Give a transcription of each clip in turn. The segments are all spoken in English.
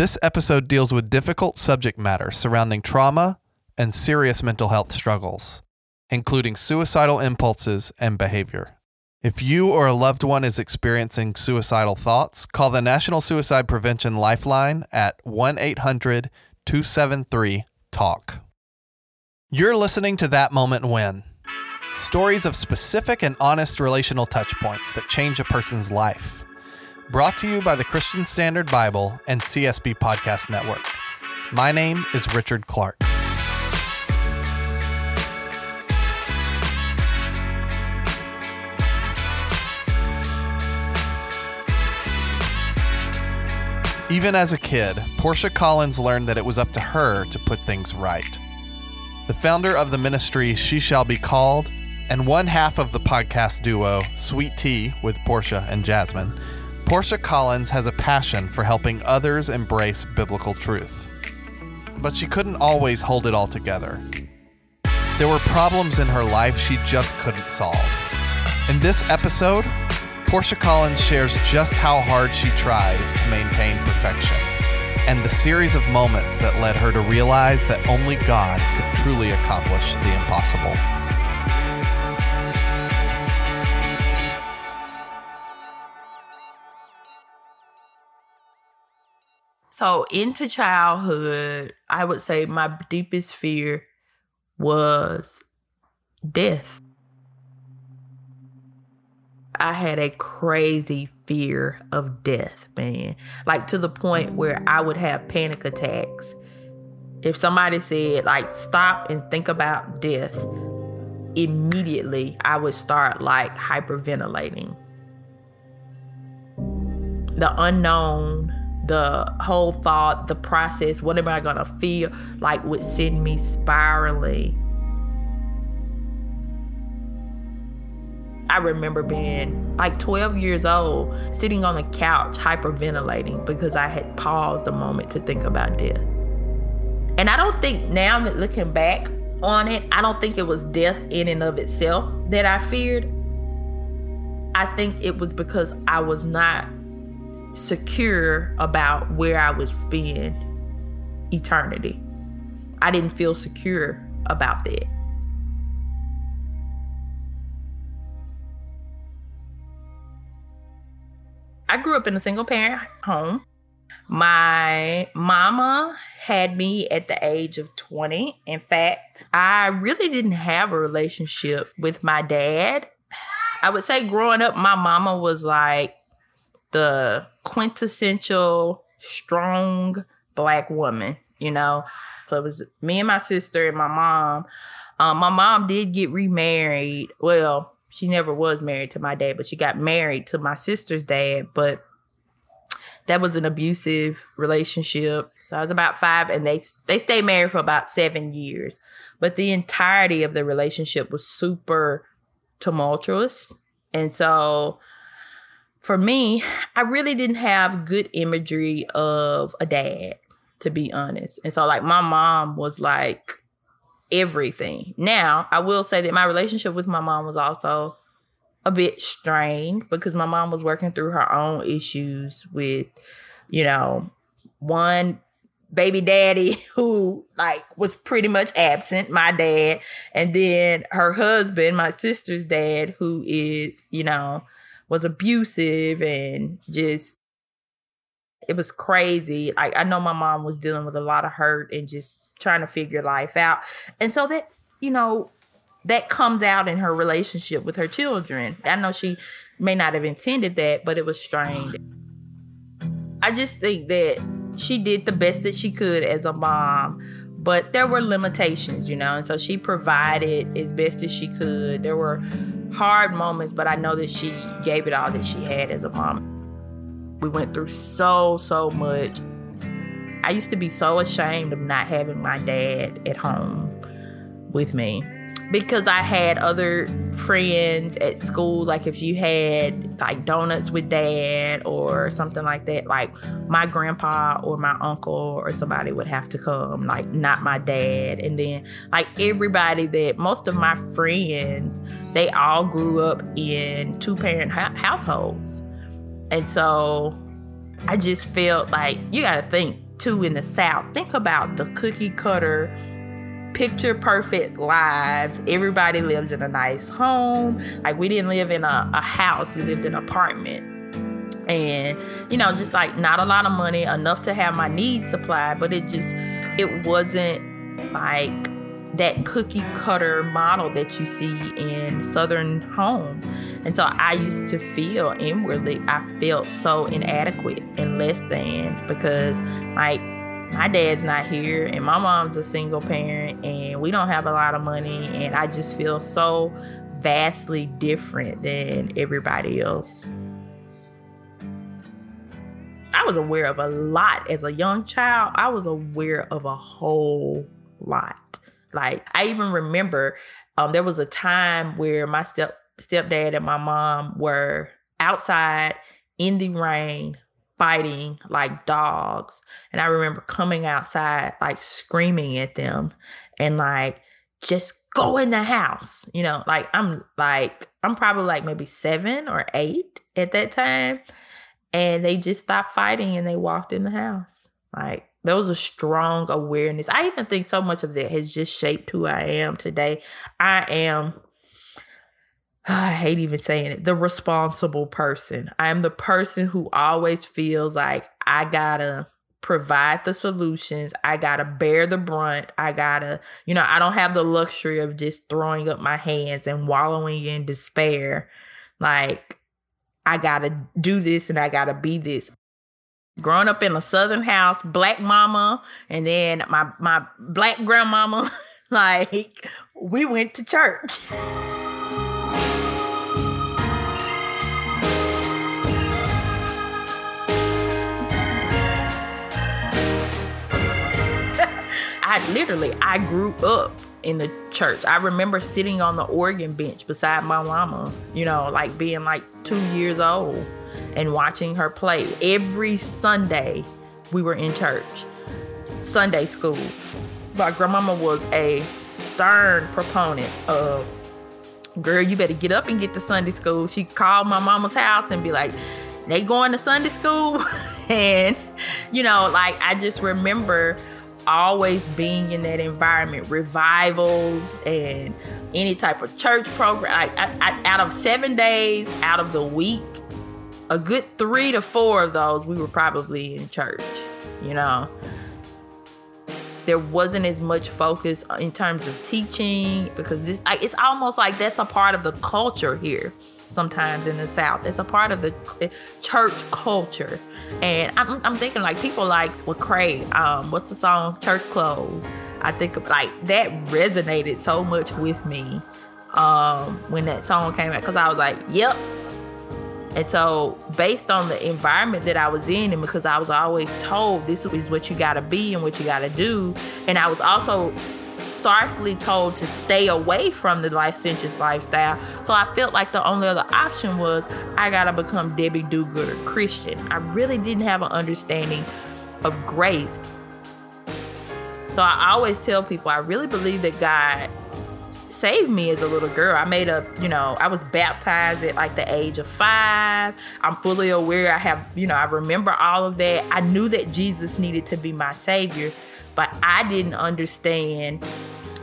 This episode deals with difficult subject matter surrounding trauma and serious mental health struggles, including suicidal impulses and behavior. If you or a loved one is experiencing suicidal thoughts, call the National Suicide Prevention Lifeline at 1 800 273 TALK. You're listening to That Moment When stories of specific and honest relational touchpoints that change a person's life. Brought to you by the Christian Standard Bible and CSB Podcast Network. My name is Richard Clark. Even as a kid, Portia Collins learned that it was up to her to put things right. The founder of the ministry She Shall Be Called and one half of the podcast duo, Sweet Tea with Portia and Jasmine, Portia Collins has a passion for helping others embrace biblical truth. But she couldn't always hold it all together. There were problems in her life she just couldn't solve. In this episode, Portia Collins shares just how hard she tried to maintain perfection and the series of moments that led her to realize that only God could truly accomplish the impossible. So into childhood, I would say my deepest fear was death. I had a crazy fear of death, man. Like to the point where I would have panic attacks. If somebody said, like, stop and think about death, immediately I would start like hyperventilating. The unknown the whole thought, the process, what am I gonna feel like would send me spiraling. I remember being like 12 years old, sitting on the couch hyperventilating because I had paused a moment to think about death. And I don't think now that looking back on it, I don't think it was death in and of itself that I feared. I think it was because I was not secure about where I would spend eternity. I didn't feel secure about that. I grew up in a single parent home. My mama had me at the age of 20. In fact, I really didn't have a relationship with my dad. I would say growing up, my mama was like the quintessential strong black woman, you know. So it was me and my sister and my mom. Um, my mom did get remarried. Well, she never was married to my dad, but she got married to my sister's dad. But that was an abusive relationship. So I was about five, and they they stayed married for about seven years. But the entirety of the relationship was super tumultuous, and so for me, I really didn't have good imagery of a dad, to be honest. And so, like, my mom was like everything. Now, I will say that my relationship with my mom was also a bit strained because my mom was working through her own issues with, you know, one baby daddy who like was pretty much absent my dad and then her husband my sister's dad who is you know was abusive and just it was crazy. Like I know my mom was dealing with a lot of hurt and just trying to figure life out. And so that, you know, that comes out in her relationship with her children. I know she may not have intended that, but it was strained. I just think that she did the best that she could as a mom, but there were limitations, you know, and so she provided as best as she could. There were hard moments, but I know that she gave it all that she had as a mom. We went through so, so much. I used to be so ashamed of not having my dad at home with me because I had other friends at school. Like if you had like donuts with dad or something like that, like my grandpa or my uncle or somebody would have to come, like not my dad. And then like everybody that most of my friends, they all grew up in two parent ha- households. And so I just felt like you got to think to in the South. Think about the cookie cutter, picture perfect lives. Everybody lives in a nice home. Like we didn't live in a, a house, we lived in an apartment. And, you know, just like not a lot of money, enough to have my needs supplied, but it just, it wasn't like that cookie cutter model that you see in southern homes. And so I used to feel inwardly, I felt so inadequate and less than because like my dad's not here and my mom's a single parent and we don't have a lot of money and I just feel so vastly different than everybody else. I was aware of a lot as a young child. I was aware of a whole lot. Like I even remember um, there was a time where my step stepdad and my mom were outside in the rain fighting like dogs. And I remember coming outside like screaming at them and like just go in the house. You know, like I'm like I'm probably like maybe 7 or 8 at that time and they just stopped fighting and they walked in the house. Like there was a strong awareness. I even think so much of that has just shaped who I am today. I am I hate even saying it, the responsible person. I am the person who always feels like I gotta provide the solutions. I gotta bear the brunt. I gotta, you know, I don't have the luxury of just throwing up my hands and wallowing in despair. Like, I gotta do this and I gotta be this. Growing up in a southern house, black mama, and then my my black grandmama, like we went to church. I literally I grew up in the church. I remember sitting on the organ bench beside my mama, you know, like being like 2 years old and watching her play. Every Sunday we were in church. Sunday school. My grandmama was a stern proponent of girl, you better get up and get to Sunday school. She called my mama's house and be like, they going to Sunday school. and, you know, like I just remember always being in that environment, revivals and any type of church program. I, I, I, out of seven days out of the week, a good three to four of those we were probably in church, you know. There wasn't as much focus in terms of teaching because this, it's almost like that's a part of the culture here sometimes in the South. It's a part of the eh, church culture. And I'm, I'm thinking like people like Lecrae, um, what's the song? Church Clothes. I think like that resonated so much with me um, when that song came out because I was like, yep. And so, based on the environment that I was in, and because I was always told this is what you got to be and what you got to do, and I was also starkly told to stay away from the licentious lifestyle. So I felt like the only other option was I gotta become Debbie Do Gooder Christian. I really didn't have an understanding of grace. So I always tell people I really believe that God saved me as a little girl. I made a, you know, I was baptized at like the age of five. I'm fully aware. I have, you know, I remember all of that. I knew that Jesus needed to be my savior but I didn't understand.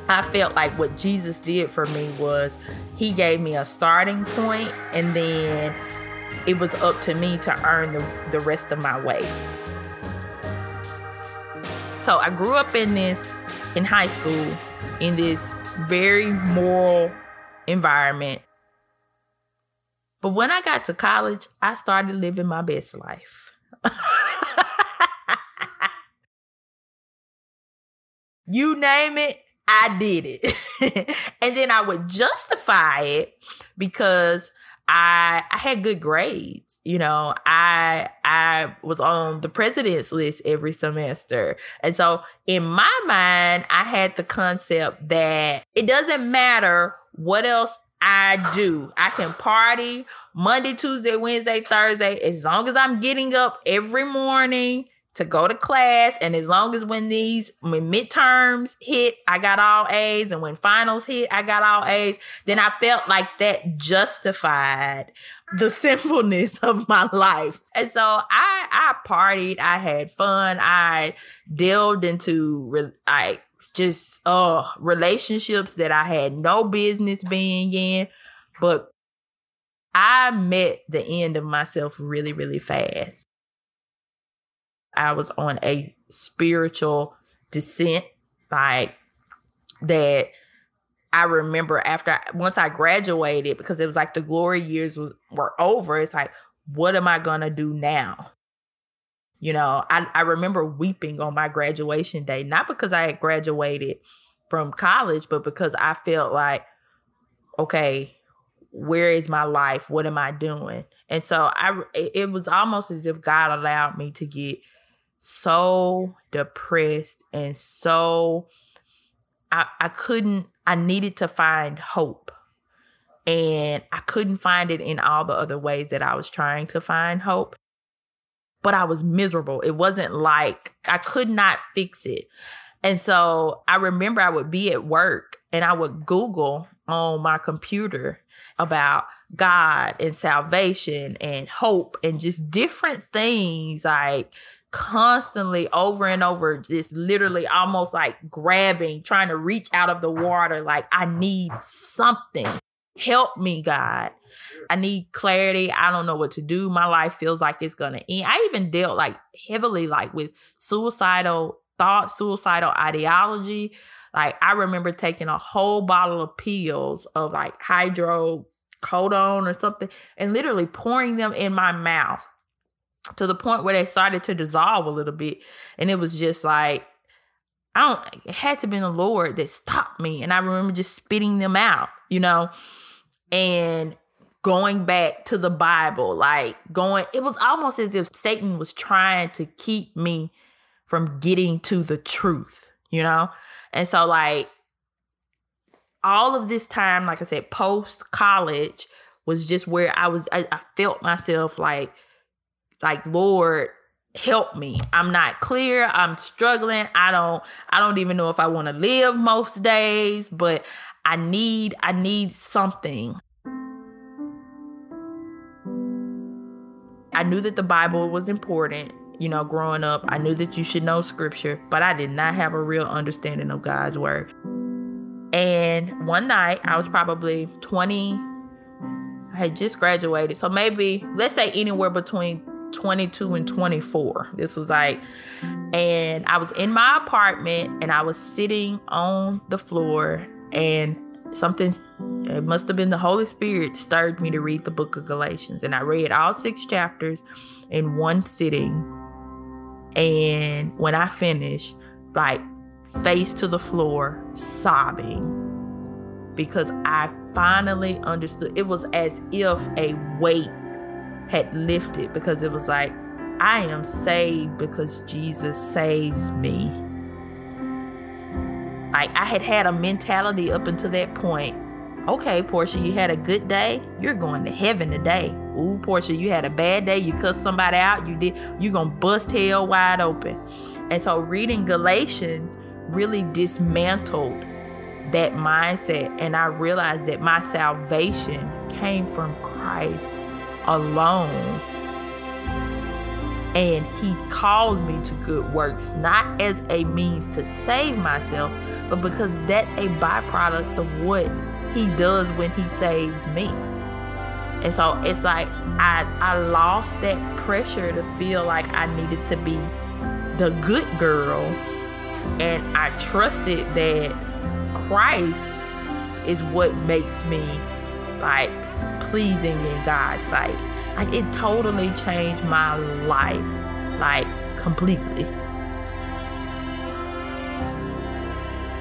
I felt like what Jesus did for me was he gave me a starting point and then it was up to me to earn the, the rest of my way. So I grew up in this, in high school, in this very moral environment. But when I got to college, I started living my best life. You name it, I did it. and then I would justify it because I I had good grades. You know, I I was on the president's list every semester. And so in my mind, I had the concept that it doesn't matter what else I do. I can party Monday, Tuesday, Wednesday, Thursday as long as I'm getting up every morning to go to class. And as long as when these when midterms hit, I got all A's, and when finals hit, I got all A's, then I felt like that justified the sinfulness of my life. And so I I partied, I had fun, I delved into I just uh relationships that I had no business being in, but I met the end of myself really really fast. I was on a spiritual descent like that I remember after once I graduated because it was like the glory years was were over it's like what am I to do now? You know, I I remember weeping on my graduation day not because I had graduated from college but because I felt like okay, where is my life? What am I doing? And so I it was almost as if God allowed me to get so depressed and so I, I couldn't I needed to find hope. And I couldn't find it in all the other ways that I was trying to find hope. But I was miserable. It wasn't like I could not fix it. And so I remember I would be at work and I would Google on my computer about God and salvation and hope and just different things like constantly over and over, just literally almost like grabbing, trying to reach out of the water. Like, I need something. Help me, God. I need clarity. I don't know what to do. My life feels like it's gonna end. I even dealt like heavily like with suicidal thoughts, suicidal ideology. Like I remember taking a whole bottle of pills of like hydrocodone or something and literally pouring them in my mouth to the point where they started to dissolve a little bit. And it was just like, I don't, it had to be the Lord that stopped me. And I remember just spitting them out, you know, and going back to the Bible, like going, it was almost as if Satan was trying to keep me from getting to the truth, you know? And so, like, all of this time, like I said, post college was just where I was, I, I felt myself like, like lord help me. I'm not clear. I'm struggling. I don't i don't even know if i want to live most days but i need i need something. I knew that the bible was important you know growing up. I knew that you should know scripture but i did not have a real understanding of god's word. And one night i was probably 20 i had just graduated so maybe let's say anywhere between 22 and 24. This was like, and I was in my apartment and I was sitting on the floor and something, it must have been the Holy Spirit stirred me to read the book of Galatians. And I read all six chapters in one sitting. And when I finished, like face to the floor, sobbing because I finally understood. It was as if a weight had lifted because it was like, I am saved because Jesus saves me. Like I had had a mentality up until that point. Okay, Portia, you had a good day. You're going to heaven today. Ooh, Portia, you had a bad day. You cussed somebody out. You did. You're gonna bust hell wide open. And so, reading Galatians really dismantled that mindset, and I realized that my salvation came from Christ alone. And he calls me to good works, not as a means to save myself, but because that's a byproduct of what he does when he saves me. And so it's like I I lost that pressure to feel like I needed to be the good girl and I trusted that Christ is what makes me like pleasing in God's sight. Like it totally changed my life, like completely.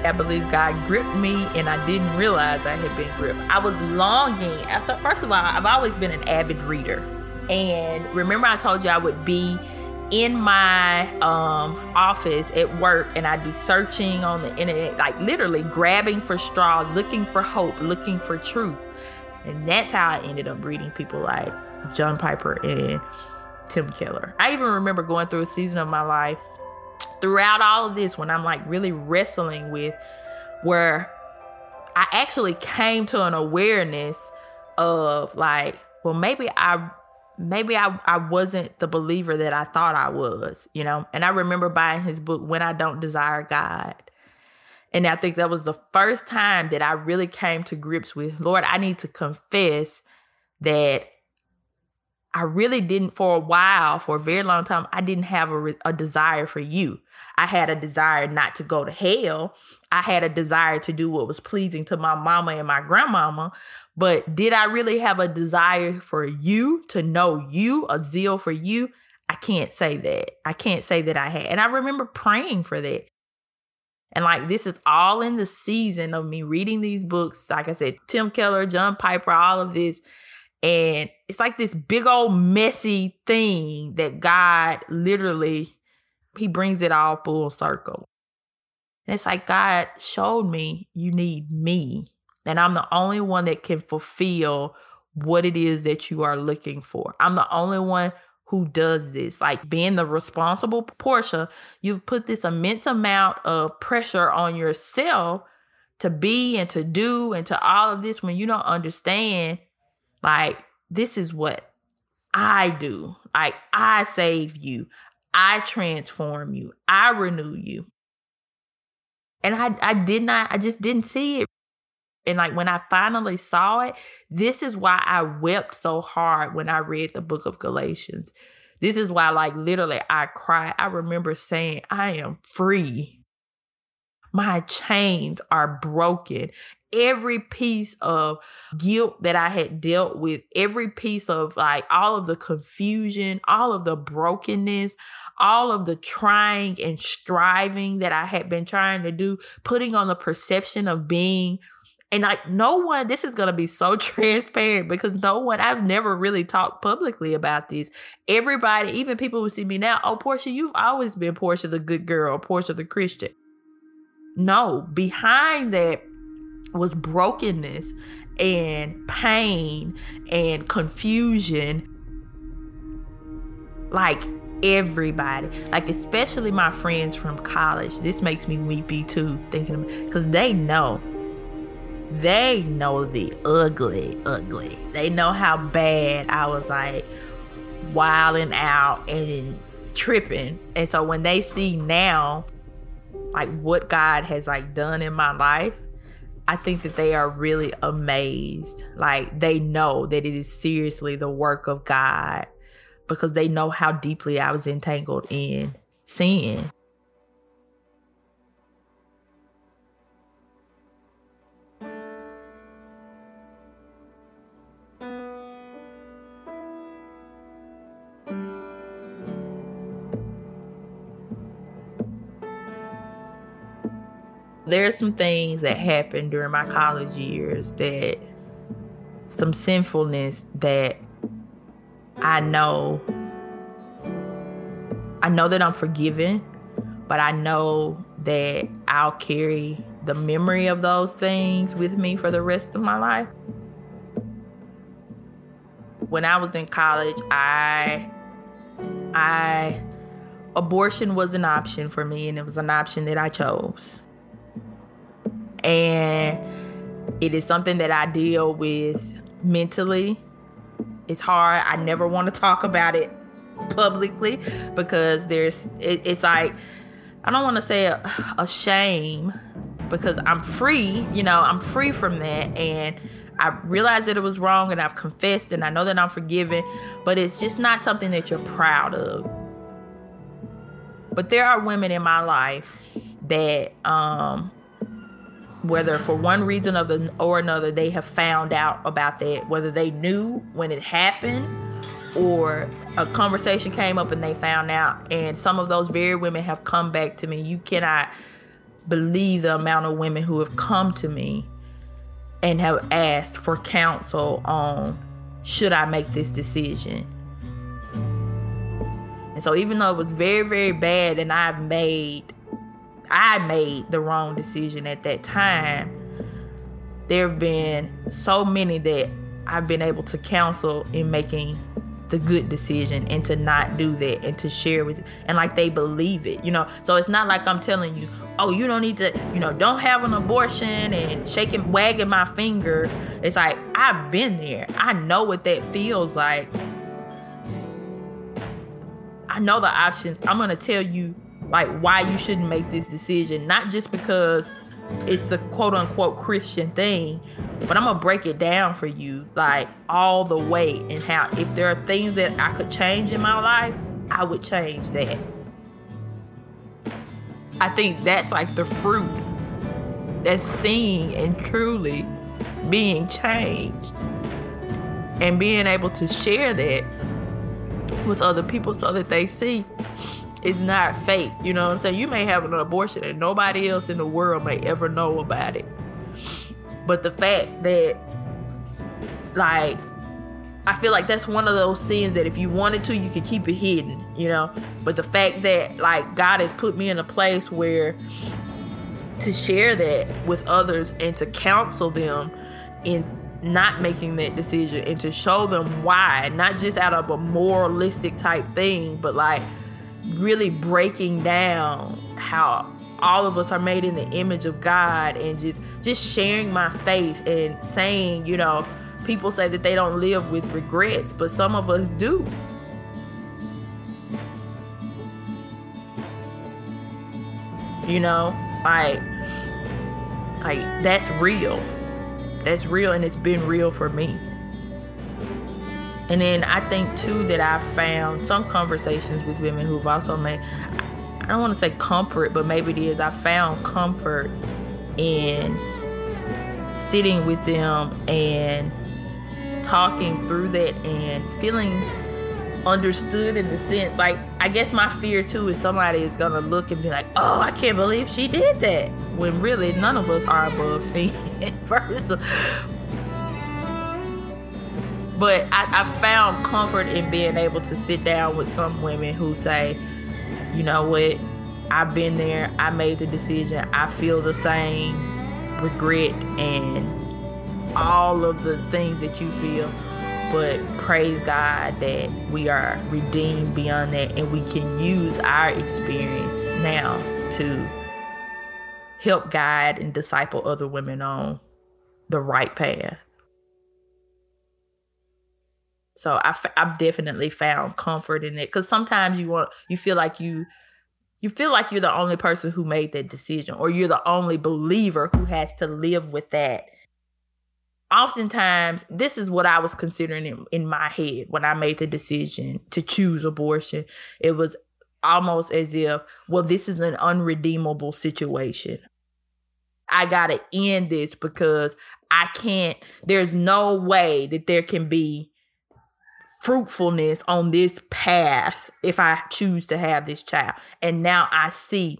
I believe God gripped me and I didn't realize I had been gripped. I was longing. First of all, I've always been an avid reader. And remember, I told you I would be in my um, office at work and I'd be searching on the internet, like literally grabbing for straws, looking for hope, looking for truth. And that's how I ended up reading people like John Piper and Tim Keller. I even remember going through a season of my life throughout all of this when I'm like really wrestling with where I actually came to an awareness of like, well, maybe I maybe I, I wasn't the believer that I thought I was, you know? And I remember buying his book, When I Don't Desire God. And I think that was the first time that I really came to grips with, Lord, I need to confess that I really didn't, for a while, for a very long time, I didn't have a, a desire for you. I had a desire not to go to hell. I had a desire to do what was pleasing to my mama and my grandmama. But did I really have a desire for you to know you, a zeal for you? I can't say that. I can't say that I had. And I remember praying for that. And like this is all in the season of me reading these books. Like I said, Tim Keller, John Piper, all of this. And it's like this big old messy thing that God literally he brings it all full circle. And it's like God showed me you need me. And I'm the only one that can fulfill what it is that you are looking for. I'm the only one who does this. Like being the responsible Portia, you've put this immense amount of pressure on yourself to be and to do and to all of this when you don't understand, like, this is what I do. Like, I save you. I transform you. I renew you. And I, I did not, I just didn't see it. And like when I finally saw it, this is why I wept so hard when I read the book of Galatians. This is why, like, literally, I cried. I remember saying, I am free. My chains are broken. Every piece of guilt that I had dealt with, every piece of like all of the confusion, all of the brokenness, all of the trying and striving that I had been trying to do, putting on the perception of being and like no one, this is gonna be so transparent because no one, I've never really talked publicly about this. Everybody, even people who see me now, oh Portia, you've always been Portia the good girl, Portia the Christian. No, behind that was brokenness and pain and confusion. Like everybody, like especially my friends from college. This makes me weepy too, thinking because they know. They know the ugly, ugly. They know how bad I was like wilding out and tripping. And so when they see now like what God has like done in my life, I think that they are really amazed. Like they know that it is seriously the work of God because they know how deeply I was entangled in sin. There are some things that happened during my college years that some sinfulness that I know I know that I'm forgiven, but I know that I'll carry the memory of those things with me for the rest of my life. When I was in college, I I abortion was an option for me and it was an option that I chose. And it is something that I deal with mentally it's hard. I never want to talk about it publicly because there's it, it's like I don't want to say a, a shame because I'm free, you know, I'm free from that and I realized that it was wrong and I've confessed and I know that I'm forgiven, but it's just not something that you're proud of. But there are women in my life that um whether for one reason or another they have found out about that, whether they knew when it happened or a conversation came up and they found out. And some of those very women have come back to me. You cannot believe the amount of women who have come to me and have asked for counsel on should I make this decision. And so even though it was very, very bad and I've made I made the wrong decision at that time. There have been so many that I've been able to counsel in making the good decision and to not do that and to share with and like they believe it you know? So it's not like i'm telling you oh you don't need to you know don't have an abortion and shaking wagging my finger. It's like i've been there. I know what that feels like. I know the options. I'm gonna tell you like why you shouldn't make this decision not just because it's the quote unquote christian thing but I'm gonna break it down for you, like all the way, and how if there are things that I could change in my life, I would change that. I think that's like the fruit that's seeing and truly being changed, and being able to share that with other people so that they see it's not fake. You know what I'm saying? You may have an abortion and nobody else in the world may ever know about it but the fact that, like, I feel like that's one of those sins that if you wanted to, you could keep it hidden, you know? But the fact that, like, God has put me in a place where to share that with others and to counsel them in not making that decision and to show them why, not just out of a moralistic type thing, but like really breaking down how all of us are made in the image of God and just just sharing my faith and saying, you know, people say that they don't live with regrets, but some of us do. You know, like like that's real. That's real and it's been real for me. And then I think too that I've found some conversations with women who've also made I don't want to say comfort, but maybe it is. I found comfort in sitting with them and talking through that and feeling understood in the sense like I guess my fear too is somebody is gonna look and be like, oh, I can't believe she did that. When really none of us are above seeing first. But I, I found comfort in being able to sit down with some women who say, you know what? I've been there. I made the decision. I feel the same regret and all of the things that you feel. But praise God that we are redeemed beyond that and we can use our experience now to help guide and disciple other women on the right path. So I I've definitely found comfort in it because sometimes you want you feel like you you feel like you're the only person who made that decision or you're the only believer who has to live with that. Oftentimes, this is what I was considering in, in my head when I made the decision to choose abortion. It was almost as if, well, this is an unredeemable situation. I got to end this because I can't, there's no way that there can be fruitfulness on this path if I choose to have this child. And now I see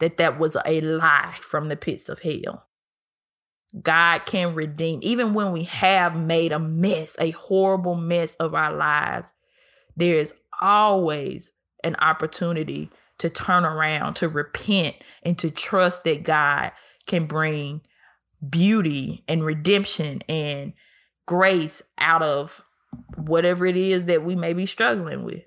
that that was a lie from the pits of hell. God can redeem, even when we have made a mess, a horrible mess of our lives, there is always an opportunity to turn around, to repent, and to trust that God can bring beauty and redemption and grace out of whatever it is that we may be struggling with.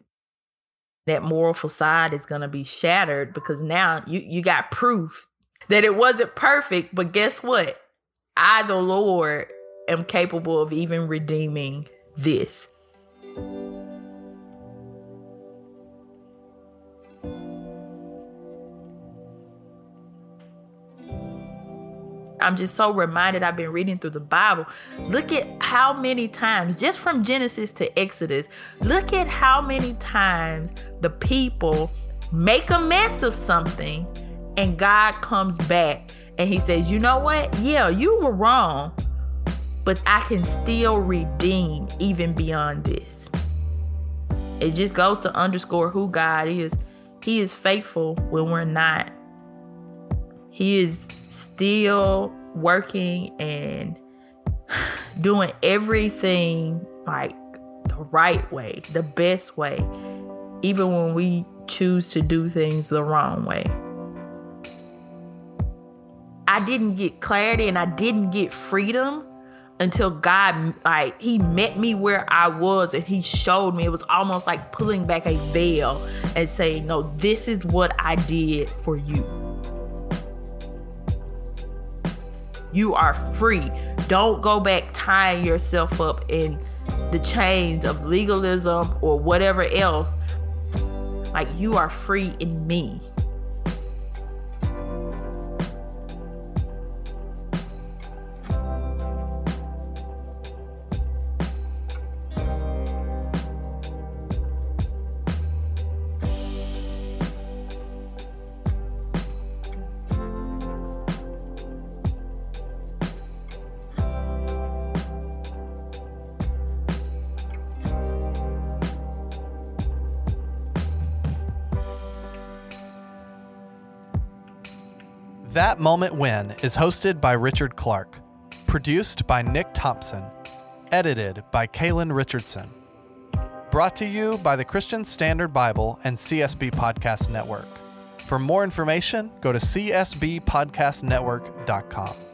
That moral facade is going to be shattered because now you, you got proof that it wasn't perfect. But guess what? I, the Lord, am capable of even redeeming this. I'm just so reminded I've been reading through the Bible. Look at how many times, just from Genesis to Exodus, look at how many times the people make a mess of something and God comes back and he says, You know what? Yeah, you were wrong, but I can still redeem even beyond this. It just goes to underscore who God is. He is faithful when we're not. He is still working and doing everything like the right way, the best way, even when we choose to do things the wrong way. I didn't get clarity and I didn't get freedom until God like he met me where I was and he showed me it was almost like pulling back a veil and saying no this is what I did for you you are free. Don't go back tying yourself up in the chains of legalism or whatever else. Like you are free in me That Moment When is hosted by Richard Clark, produced by Nick Thompson, edited by Kaylin Richardson. Brought to you by the Christian Standard Bible and CSB Podcast Network. For more information, go to csbpodcastnetwork.com.